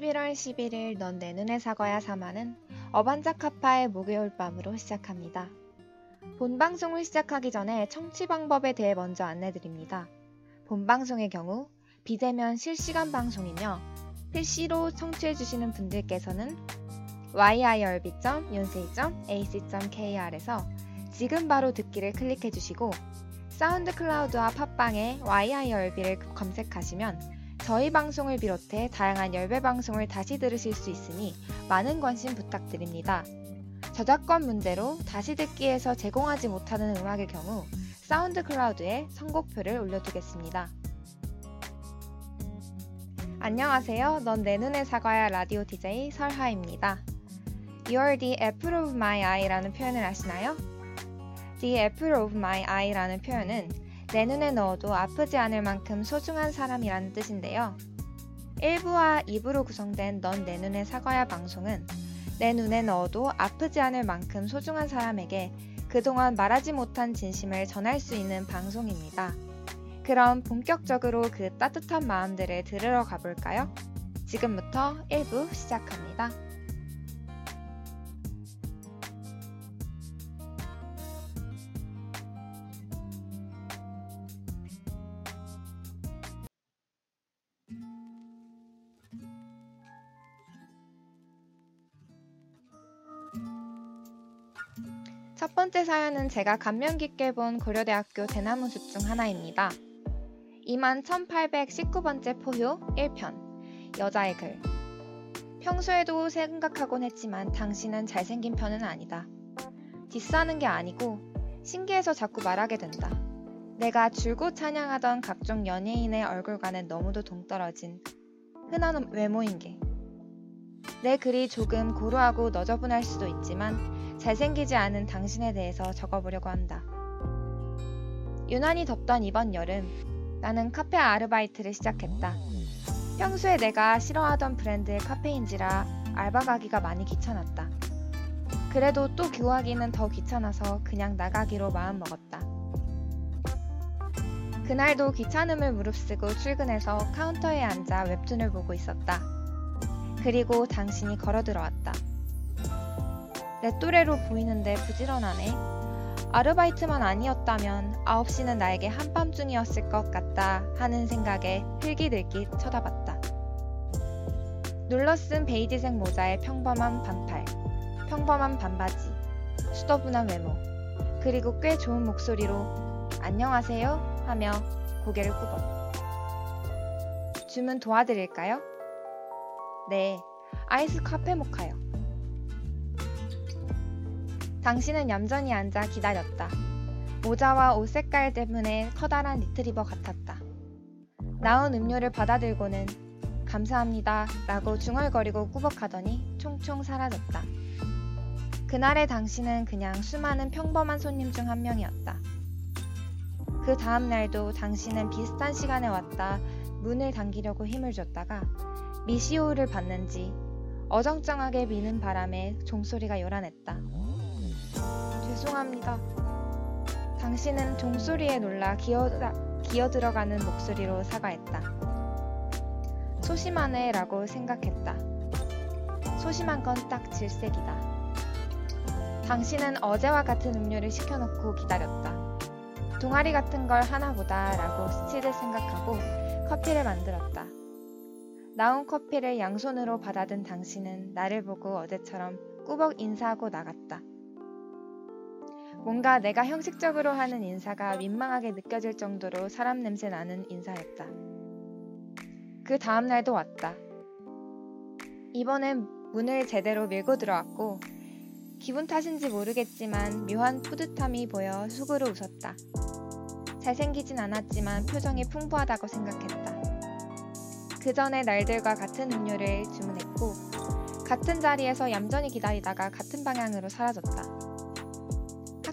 (11월 11일) 넌 내 눈에 사과야 3화는 어반자카파의 목요일 밤으로 시작합니다. 본 방송을 시작하기 전에 청취 방법에 대해 먼저 안내드립니다. 본 방송의 경우 비대면 실시간 방송이며 필시로 청취해주시는 분들께서는 yirb.yonsei.ac.kr에서 지금 바로 듣기를 클릭해주시고 사운드 클라우드와 팟빵에 yirb를 검색하시면 저희 방송을 비롯해 다양한 열배 방송을 다시 들으실 수 있으니 많은 관심 부탁드립니다. 저작권 문제로 다시 듣기에서 제공하지 못하는 음악의 경우 사운드 클라우드에 선곡표를 올려두겠습니다. 안녕하세요. 넌 내 눈에 사과야 라디오 DJ 설하입니다. You're the apple of my eye라는 표현을 아시나요? The apple of my eye라는 표현은 내 눈에 넣어도 아프지 않을 만큼 소중한 사람이라는 뜻인데요. 1부와 2부로 구성된 넌 내 눈에 사과야 방송은 내 눈에 넣어도 아프지 않을 만큼 소중한 사람에게 그동안 말하지 못한 진심을 전할 수 있는 방송입니다. 그럼 본격적으로 그 따뜻한 마음들을 들으러 가볼까요? 지금부터 1부 시작합니다. 첫 번째 사연은 제가 감명 깊게 본 고려대학교 대나무 숲 중 하나입니다. 21,819번째 포효 1편 여자의 글 평소에도 생각하곤 했지만 당신은 잘생긴 편은 아니다. 디스하는 게 아니고 신기해서 자꾸 말하게 된다. 내가 줄곧 찬양하던 각종 연예인의 얼굴과는 너무도 동떨어진 흔한 외모인 게. 내 글이 조금 고루하고 너저분할 수도 있지만 잘생기지 않은 당신에 대해서 적어보려고 한다. 유난히 덥던 이번 여름, 나는 카페 아르바이트를 시작했다. 평소에 내가 싫어하던 브랜드의 카페인지라 알바 가기가 많이 귀찮았다. 그래도 또 교하기는 더 귀찮아서 그냥 나가기로 마음먹었다. 그날도 귀찮음을 무릅쓰고 출근해서 카운터에 앉아 웹툰을 보고 있었다. 그리고 당신이 걸어 들어왔다. 내 또래로 보이는데 부지런하네. 아르바이트만 아니었다면 9시는 나에게 한밤중이었을 것 같다 하는 생각에 흘기들기 쳐다봤다. 눌러쓴 베이지색 모자에 평범한 반팔, 평범한 반바지, 수더분한 외모, 그리고 꽤 좋은 목소리로 안녕하세요 하며 고개를 굽어. 주문 도와드릴까요? 네, 아이스 카페 모카요. 당신은 얌전히 앉아 기다렸다. 모자와 옷 색깔 때문에 커다란 리트리버 같았다. 나온 음료를 받아들고는 감사합니다 라고 중얼거리고 꾸벅하더니 총총 사라졌다. 그날의 당신은 그냥 수많은 평범한 손님 중 한 명이었다. 그 다음 날도 당신은 비슷한 시간에 왔다 문을 당기려고 힘을 줬다가 미시오를 받는지 어정쩡하게 미는 바람에 종소리가 요란했다. 죄송합니다. 당신은 종소리에 놀라 기어, 기어 들어가는 목소리로 사과했다. 소심하네 라고 생각했다. 소심한 건 딱 질색이다. 당신은 어제와 같은 음료를 시켜놓고 기다렸다. 동아리 같은 걸 하나보다 라고 스치듯 생각하고 커피를 만들었다. 나온 커피를 양손으로 받아든 당신은 나를 보고 어제처럼 꾸벅 인사하고 나갔다. 뭔가 내가 형식적으로 하는 인사가 민망하게 느껴질 정도로 사람 냄새 나는 인사였다. 그 다음 날도 왔다. 이번엔 문을 제대로 밀고 들어왔고 기분 탓인지 모르겠지만 묘한 뿌듯함이 보여 속으로 웃었다. 잘생기진 않았지만 표정이 풍부하다고 생각했다. 그 전에 날들과 같은 음료를 주문했고 같은 자리에서 얌전히 기다리다가 같은 방향으로 사라졌다.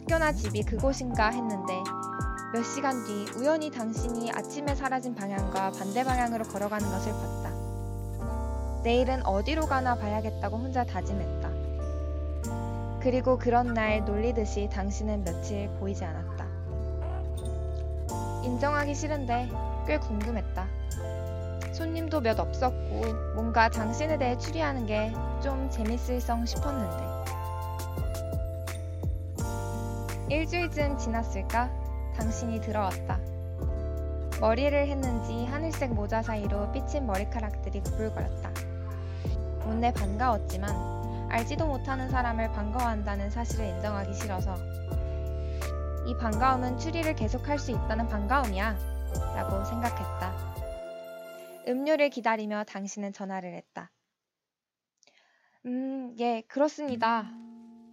학교나 집이 그곳인가 했는데 몇 시간 뒤 우연히 당신이 아침에 사라진 방향과 반대 방향으로 걸어가는 것을 봤다. 내일은 어디로 가나 봐야겠다고 혼자 다짐했다. 그리고 그런 날 놀리듯이 당신은 며칠 보이지 않았다. 인정하기 싫은데 꽤 궁금했다. 손님도 몇 없었고 뭔가 당신에 대해 추리하는 게 좀 재밌을성 싶었는데. 일주일쯤 지났을까? 당신이 들어왔다. 머리를 했는지 하늘색 모자 사이로 삐친 머리카락들이 구불거렸다. 못내 반가웠지만 알지도 못하는 사람을 반가워한다는 사실을 인정하기 싫어서 이 반가움은 추리를 계속할 수 있다는 반가움이야 라고 생각했다. 음료를 기다리며 당신은 전화를 했다. 음, 예, 그렇습니다.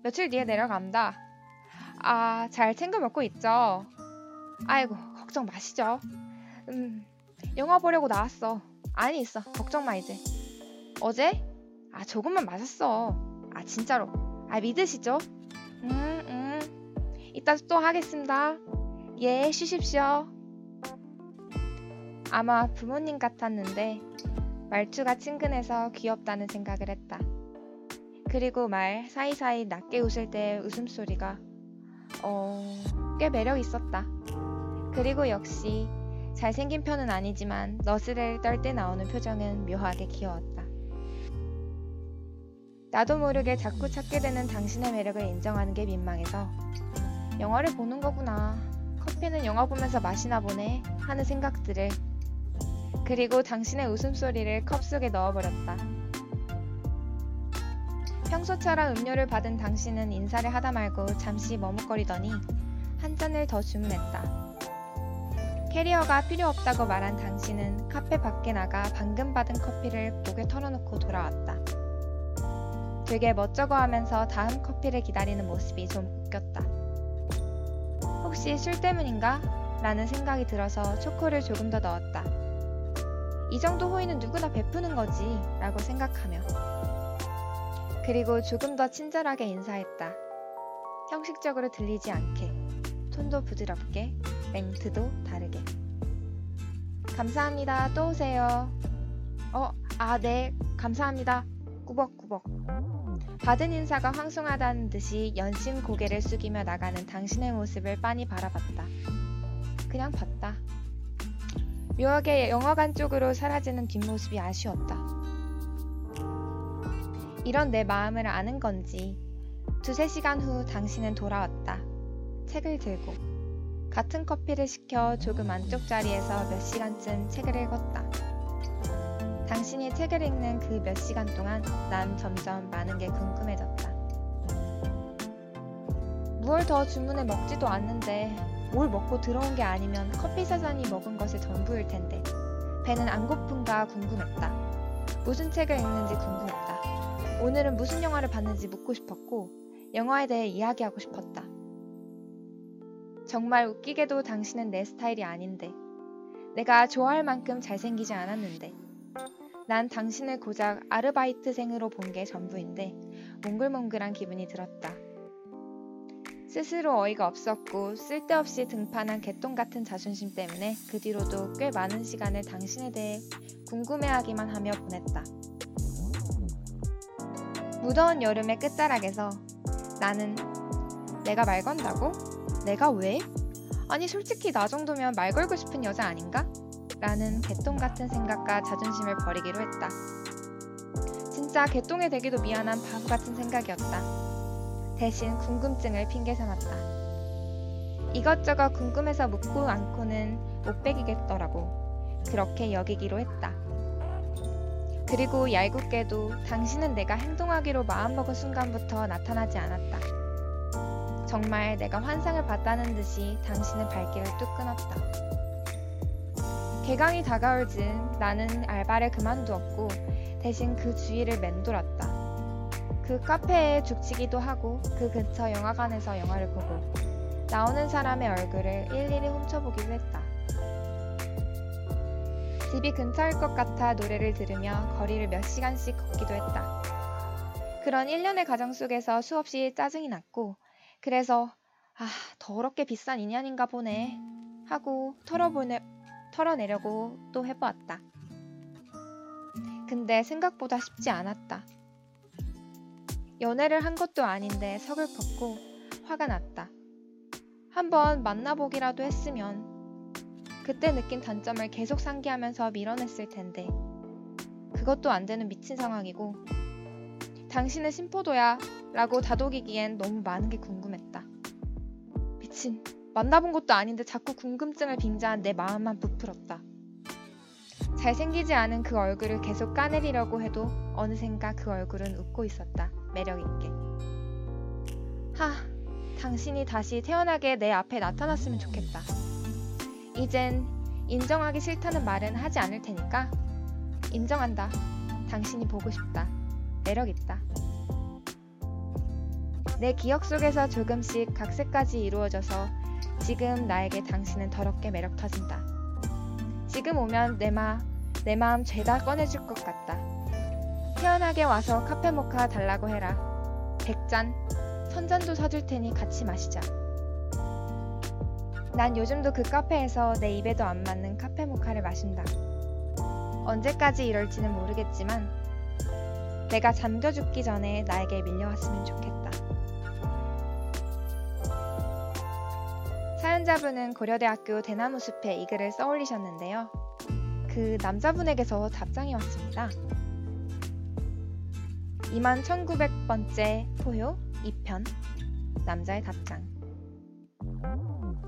며칠 뒤에 내려갑니다. 아, 잘 챙겨 먹고 있죠? 아이고, 걱정 마시죠. 음, 영화 보려고 나왔어. 아니, 있어. 걱정 마, 이제. 어제? 아, 조금만 마셨어. 아, 진짜로. 아, 믿으시죠? 음, 음. 이따 또 하겠습니다. 예, 쉬십시오. 아마 부모님 같았는데 말투가 친근해서 귀엽다는 생각을 했다. 그리고 말 사이사이 낮게 웃을 때의 웃음소리가 어, 꽤 매력 있었다. 그리고 역시 잘생긴 편은 아니지만 너스레를 떨 때 나오는 표정은 묘하게 귀여웠다. 나도 모르게 자꾸 찾게 되는 당신의 매력을 인정하는 게 민망해서 영화를 보는 거구나. 커피는 영화 보면서 마시나 보네. 하는 생각들을 그리고 당신의 웃음소리를 컵 속에 넣어버렸다. 평소처럼 음료를 받은 당신은 인사를 하다 말고 잠시 머뭇거리더니 한 잔을 더 주문했다. 캐리어가 필요 없다고 말한 당신은 카페 밖에 나가 방금 받은 커피를 목에 털어놓고 돌아왔다. 되게 멋쩍어 하면서 다음 커피를 기다리는 모습이 좀 웃겼다. 혹시 술 때문인가? 라는 생각이 들어서 초코를 조금 더 넣었다. 이 정도 호의는 누구나 베푸는 거지 라고 생각하며 그리고 조금 더 친절하게 인사했다. 형식적으로 들리지 않게 톤도 부드럽게 멘트도 다르게 감사합니다. 또 오세요. 어, 아, 네. 감사합니다. 꾸벅꾸벅. 받은 인사가 황송하다는 듯이 연신 고개를 숙이며 나가는 당신의 모습을 빤히 바라봤다. 그냥 봤다. 묘하게 영화관 쪽으로 사라지는 뒷모습이 아쉬웠다. 이런 내 마음을 아는 건지 두세 시간 후 당신은 돌아왔다. 책을 들고 같은 커피를 시켜 조금 안쪽 자리에서 몇 시간쯤 책을 읽었다. 당신이 책을 읽는 그 몇 시간 동안 난 점점 많은 게 궁금해졌다. 무얼 더 주문해 먹지도 않는데 뭘 먹고 들어온 게 아니면 커피 사장이 먹은 것이 전부일 텐데 배는 안 고픈가 궁금했다. 무슨 책을 읽는지 궁금했다. 오늘은 무슨 영화를 봤는지 묻고 싶었고 영화에 대해 이야기하고 싶었다. 정말 웃기게도 당신은 내 스타일이 아닌데 내가 좋아할 만큼 잘생기지 않았는데 난 당신을 고작 아르바이트생으로 본 게 전부인데 몽글몽글한 기분이 들었다. 스스로 어이가 없었고 쓸데없이 등판한 개똥 같은 자존심 때문에 그 뒤로도 꽤 많은 시간을 당신에 대해 궁금해하기만 하며 보냈다. 무더운 여름의 끝자락에서 나는 내가 말 건다고? 내가 왜? 아니 솔직히 나 정도면 말 걸고 싶은 여자 아닌가? 라는 개똥 같은 생각과 자존심을 버리기로 했다. 진짜 개똥이 되기도 미안한 바보 같은 생각이었다. 대신 궁금증을 핑계 삼았다. 이것저것 궁금해서 묻고 않고는 못 베기겠더라고. 그렇게 여기기로 했다. 그리고 얄궂게도 당신은 내가 행동하기로 마음먹은 순간부터 나타나지 않았다. 정말 내가 환상을 봤다는 듯이 당신의 발길을 뚝 끊었다. 개강이 다가올 즈음 나는 알바를 그만두었고 대신 그 주위를 맴돌았다. 그 카페에 죽치기도 하고 그 근처 영화관에서 영화를 보고 나오는 사람의 얼굴을 일일이 훔쳐보기도 했다. 집이 근처일 것 같아 노래를 들으며 거리를 몇 시간씩 걷기도 했다. 그런 일련의 과정 속에서 수없이 짜증이 났고 그래서 아 더럽게 비싼 인연인가 보네 하고 털어보내, 털어내려고 또 해보았다. 근데 생각보다 쉽지 않았다. 연애를 한 것도 아닌데 서글펐고 화가 났다. 한번 만나보기라도 했으면 그때 느낀 단점을 계속 상기하면서 밀어냈을 텐데 그것도 안 되는 미친 상황이고 당신은 심포도야 라고 다독이기엔 너무 많은 게 궁금했다. 미친 만나본 것도 아닌데 자꾸 궁금증을 빙자한 내 마음만 부풀었다. 잘생기지 않은 그 얼굴을 계속 까내리려고 해도 어느샌가 그 얼굴은 웃고 있었다. 매력있게. 하, 당신이 다시 태어나게 내 앞에 나타났으면 좋겠다. 이젠 인정하기 싫다는 말은 하지 않을 테니까 인정한다. 당신이 보고 싶다. 매력 있다. 내 기억 속에서 조금씩 각색까지 이루어져서 지금 나에게 당신은 더럽게 매력 터진다. 지금 오면 내 마, 내 마음 죄다 꺼내줄 것 같다. 태연하게 와서 카페 모카 달라고 해라. 100잔, 선잔도 사줄 테니 같이 마시자. 난 요즘도 그 카페에서 내 입에도 안 맞는 카페 모카를 마신다. 언제까지 이럴지는 모르겠지만 내가 잠겨 죽기 전에 나에게 밀려왔으면 좋겠다. 사연자분은 고려대학교 대나무 숲에 이 글을 써 올리셨는데요. 그 남자분에게서 답장이 왔습니다. 21,900번째 포효 2편 남자의 답장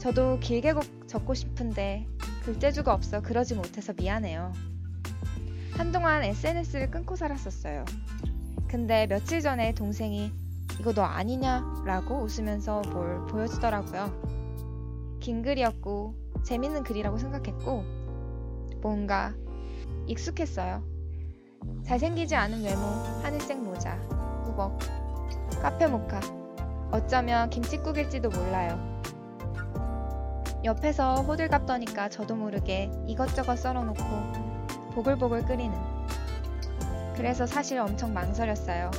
저도 길게 곡 적고 싶은데 글재주가 없어 그러지 못해서 미안해요. 한동안 SNS를 끊고 살았었어요. 근데 며칠 전에 동생이 이거 너 아니냐? 라고 웃으면서 뭘 보여주더라고요. 긴 글이었고 재밌는 글이라고 생각했고 뭔가 익숙했어요. 잘생기지 않은 외모, 하늘색 모자, 꾸벅, 카페 모카. 어쩌면 김치국일지도 몰라요. 옆에서 호들갑 떠니까 저도 모르게 이것저것 썰어놓고 보글보글 끓이는. 그래서 사실 엄청 망설였어요.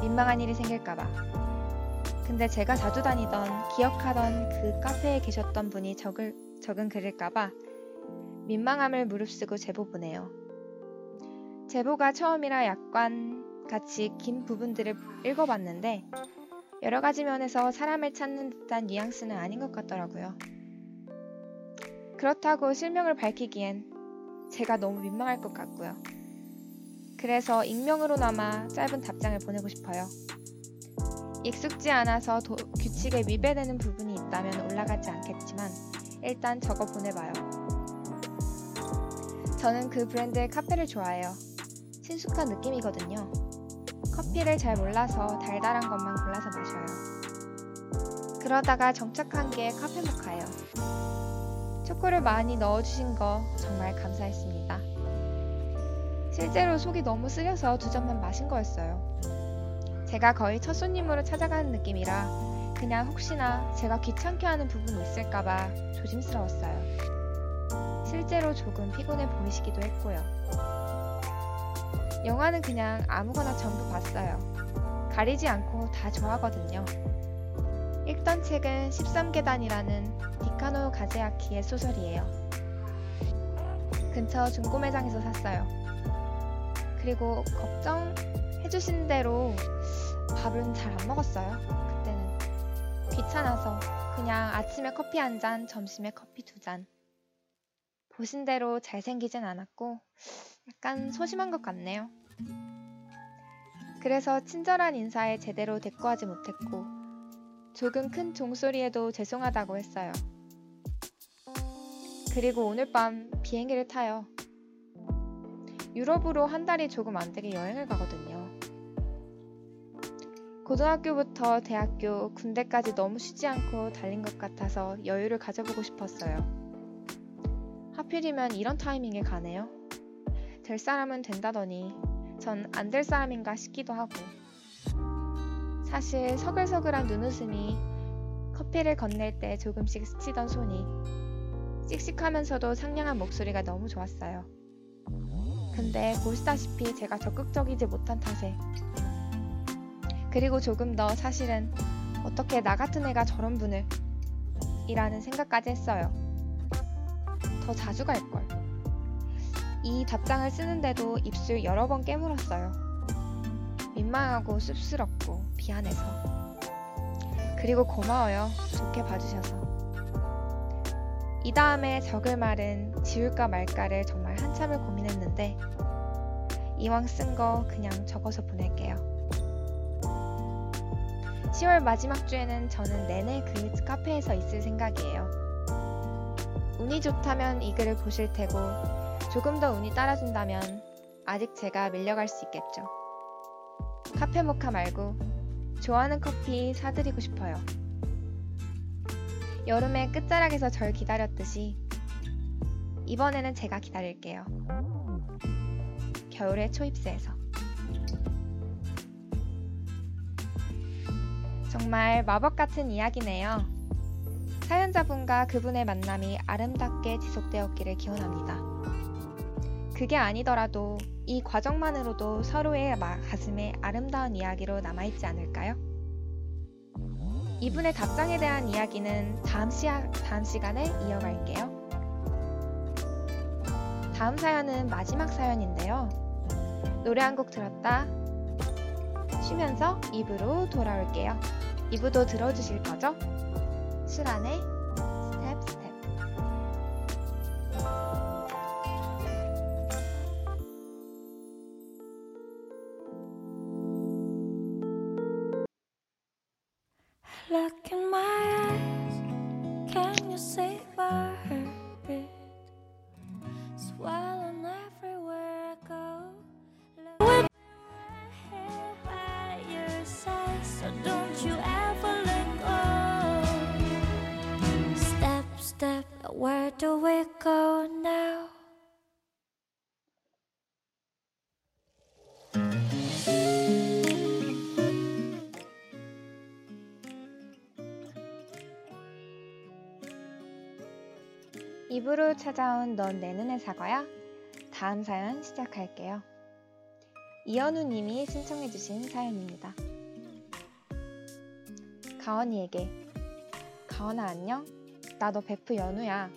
민망한 일이 생길까봐. 근데 제가 자주 다니던, 기억하던 그 카페에 계셨던 분이 적을, 적은 글일까봐 민망함을 무릅쓰고 제보 보내요. 제보가 처음이라 약간 같이 긴 부분들을 읽어봤는데 여러 가지 면에서 사람을 찾는 듯한 뉘앙스는 아닌 것 같더라고요. 그렇다고 실명을 밝히기엔 제가 너무 민망할 것 같고요. 그래서 익명으로나마 짧은 답장을 보내고 싶어요. 익숙지 않아서 도, 규칙에 위배되는 부분이 있다면 올라가지 않겠지만 일단 적어 보내봐요. 저는 그 브랜드의 카페를 좋아해요. 친숙한 느낌이거든요. 커피를 잘 몰라서 달달한 것만 골라서 마셔요. 그러다가 정착한 게 카페 모카예요. 초코를 많이 넣어주신 거 정말 감사했습니다. 실제로 속이 너무 쓰려서 두 잔만 마신 거였어요. 제가 거의 첫 손님으로 찾아가는 느낌이라 그냥 혹시나 제가 귀찮게 하는 부분이 있을까봐 조심스러웠어요. 실제로 조금 피곤해 보이시기도 했고요. 영화는 그냥 아무거나 전부 봤어요. 가리지 않고 다 좋아하거든요. 읽던 책은 13계단이라는 디카노 가제아키의 소설이에요. 근처 중고 매장에서 샀어요. 그리고 걱정해주신 대로 밥은 잘 안 먹었어요. 그때는. 귀찮아서 그냥 아침에 커피 한 잔, 점심에 커피 두 잔. 보신 대로 잘생기진 않았고 약간 소심한 것 같네요. 그래서 친절한 인사에 제대로 대꾸하지 못했고 조금 큰 종소리에도 죄송하다고 했어요. 그리고 오늘 밤 비행기를 타요. 유럽으로 한 달이 조금 안 되게 여행을 가거든요. 고등학교부터 대학교, 군대까지 너무 쉬지 않고 달린 것 같아서 여유를 가져보고 싶었어요. 하필이면 이런 타이밍에 가네요. 될 사람은 된다더니 전 안 될 사람인가 싶기도 하고. 사실 서글서글한 눈웃음이 커피를 건넬 때 조금씩 스치던 손이 씩씩하면서도 상냥한 목소리가 너무 좋았어요. 근데 보시다시피 제가 적극적이지 못한 탓에 그리고 조금 더 사실은 어떻게 나 같은 애가 저런 분을 이라는 생각까지 했어요. 더 자주 갈걸. 이 답장을 쓰는데도 입술 여러 번 깨물었어요. 민망하고 쑥스럽고 미안해서. 그리고 고마워요. 좋게 봐주셔서. 이 다음에 적을 말은 지울까 말까를 정말 한참을 고민했는데 이왕 쓴 거 그냥 적어서 보낼게요. 10월 마지막 주에는 저는 내내 그 카페에서 있을 생각이에요. 운이 좋다면 이 글을 보실 테고 조금 더 운이 따라준다면 아직 제가 밀려갈 수 있겠죠. 카페 모카 말고 좋아하는 커피 사드리고 싶어요. 여름의 끝자락에서 절 기다렸듯이 이번에는 제가 기다릴게요. 겨울의 초입새에서. 정말 마법 같은 이야기네요. 사연자분과 그분의 만남이 아름답게 지속되었기를 기원합니다. 그게 아니더라도 이 과정만으로도 서로의 가슴에 아름다운 이야기로 남아있지 않을까요? 이분의 답장에 대한 이야기는 다음, 시야, 다음 시간에 이어갈게요. 다음 사연은 마지막 사연인데요. 노래 한 곡 들었다 쉬면서 입으로 돌아올게요. 2부도 들어주실 거죠? 술안에 입으로 찾아온 넌 내 눈의 사과야? 다음 사연 시작할게요. 이현우 님이 신청해주신 사연입니다. 가원이에게 가원아 안녕? 나 너 베프 연우야.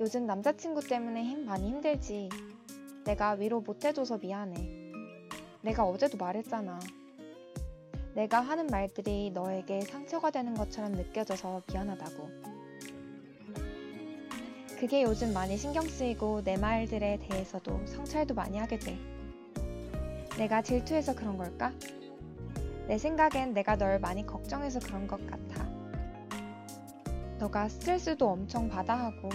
요즘 남자친구 때문에 힘 많이 힘들지. 내가 위로 못해줘서 미안해. 내가 어제도 말했잖아. 내가 하는 말들이 너에게 상처가 되는 것처럼 느껴져서 미안하다고. 그게 요즘 많이 신경 쓰이고 내 말들에 대해서도 성찰도 많이 하게 돼. 내가 질투해서 그런 걸까? 내 생각엔 내가 널 많이 걱정해서 그런 것 같아. 너가 스트레스도 엄청 받아 하고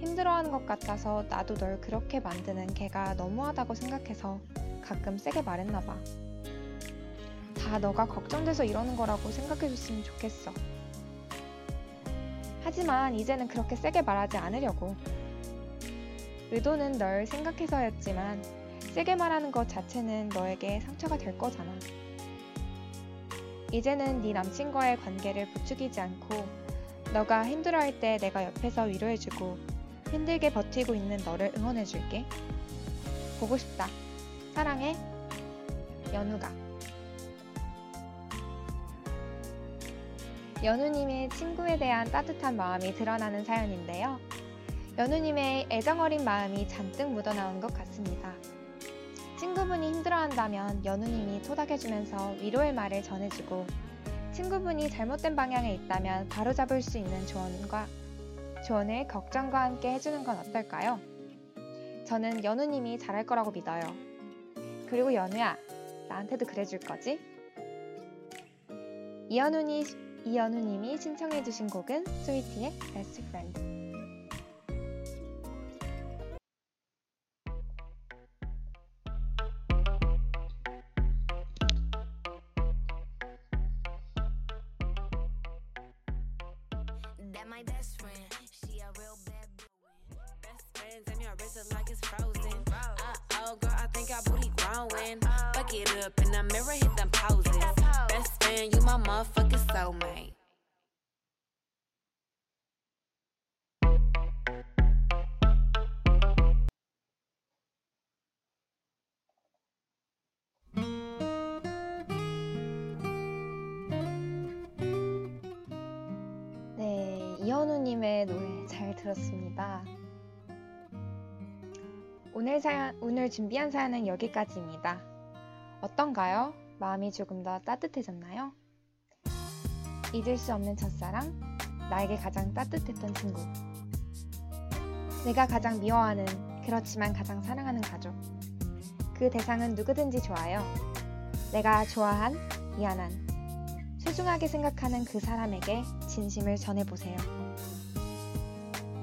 힘들어하는 것 같아서 나도 널 그렇게 만드는 걔가 너무하다고 생각해서 가끔 세게 말했나 봐. 다 너가 걱정돼서 이러는 거라고 생각해줬으면 좋겠어. 하지만 이제는 그렇게 세게 말하지 않으려고. 의도는 널 생각해서였지만 세게 말하는 것 자체는 너에게 상처가 될 거잖아. 이제는 네 남친과의 관계를 부추기지 않고 너가 힘들어할 때 내가 옆에서 위로해주고 힘들게 버티고 있는 너를 응원해줄게. 보고 싶다. 사랑해. 연우가. 연우님의 친구에 대한 따뜻한 마음이 드러나는 사연인데요. 연우님의 애정 어린 마음이 잔뜩 묻어나온 것 같습니다. 친구분이 힘들어한다면 연우님이 토닥여주면서 위로의 말을 전해주고 친구분이 잘못된 방향에 있다면 바로잡을 수 있는 조언과 조언을 걱정과 함께 해주는 건 어떨까요? 저는 연우님이 잘할 거라고 믿어요. 그리고 연우야, 나한테도 그래줄 거지? 이연우니, 이연우님이 신청해주신 곡은 스위티의 Best Friend. Uh oh. Friend, you my motherfucking soulmate. 네, 이현우님의 노래 잘 들었습니다. 오늘 사연, 오늘 준비한 사연은 여기까지입니다. 어떤가요? 마음이 조금 더 따뜻해졌나요? 잊을 수 없는 첫사랑, 나에게 가장 따뜻했던 친구. 내가 가장 미워하는, 그렇지만 가장 사랑하는 가족. 그 대상은 누구든지 좋아요. 내가 좋아한, 미안한, 소중하게 생각하는 그 사람에게 진심을 전해보세요.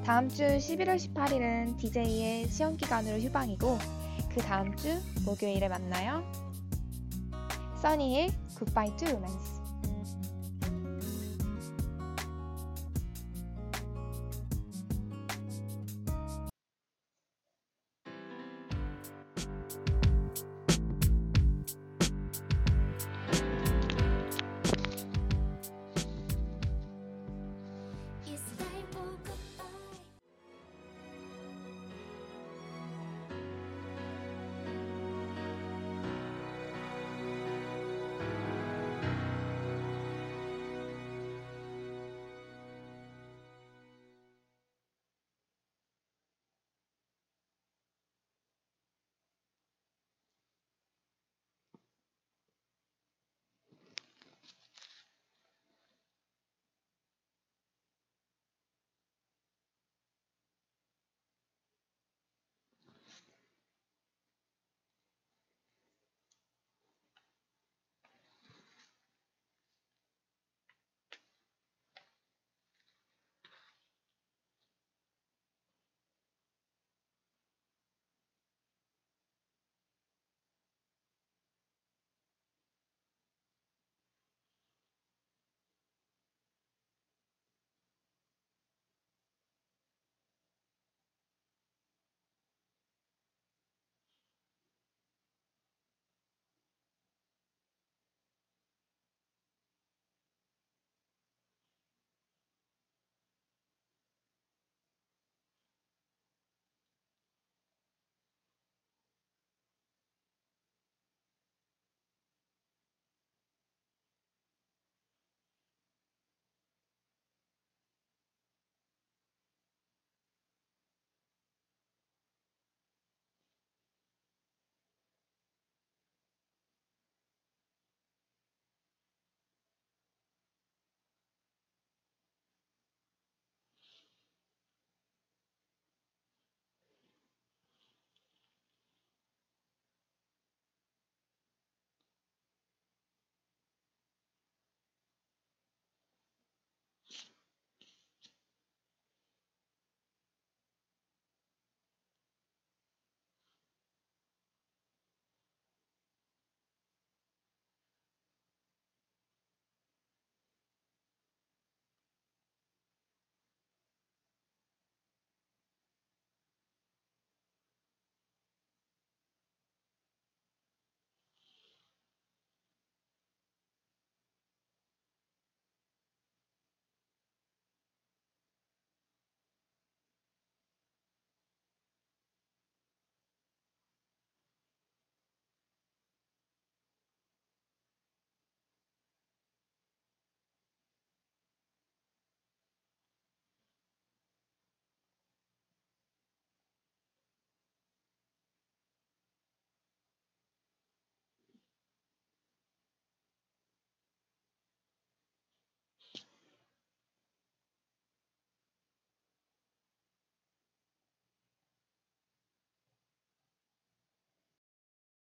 다음 주 11월 18일은 DJ의 시험 기간으로 휴방이고 그 다음 주 목요일에 만나요. 써니의 Goodbye to Romance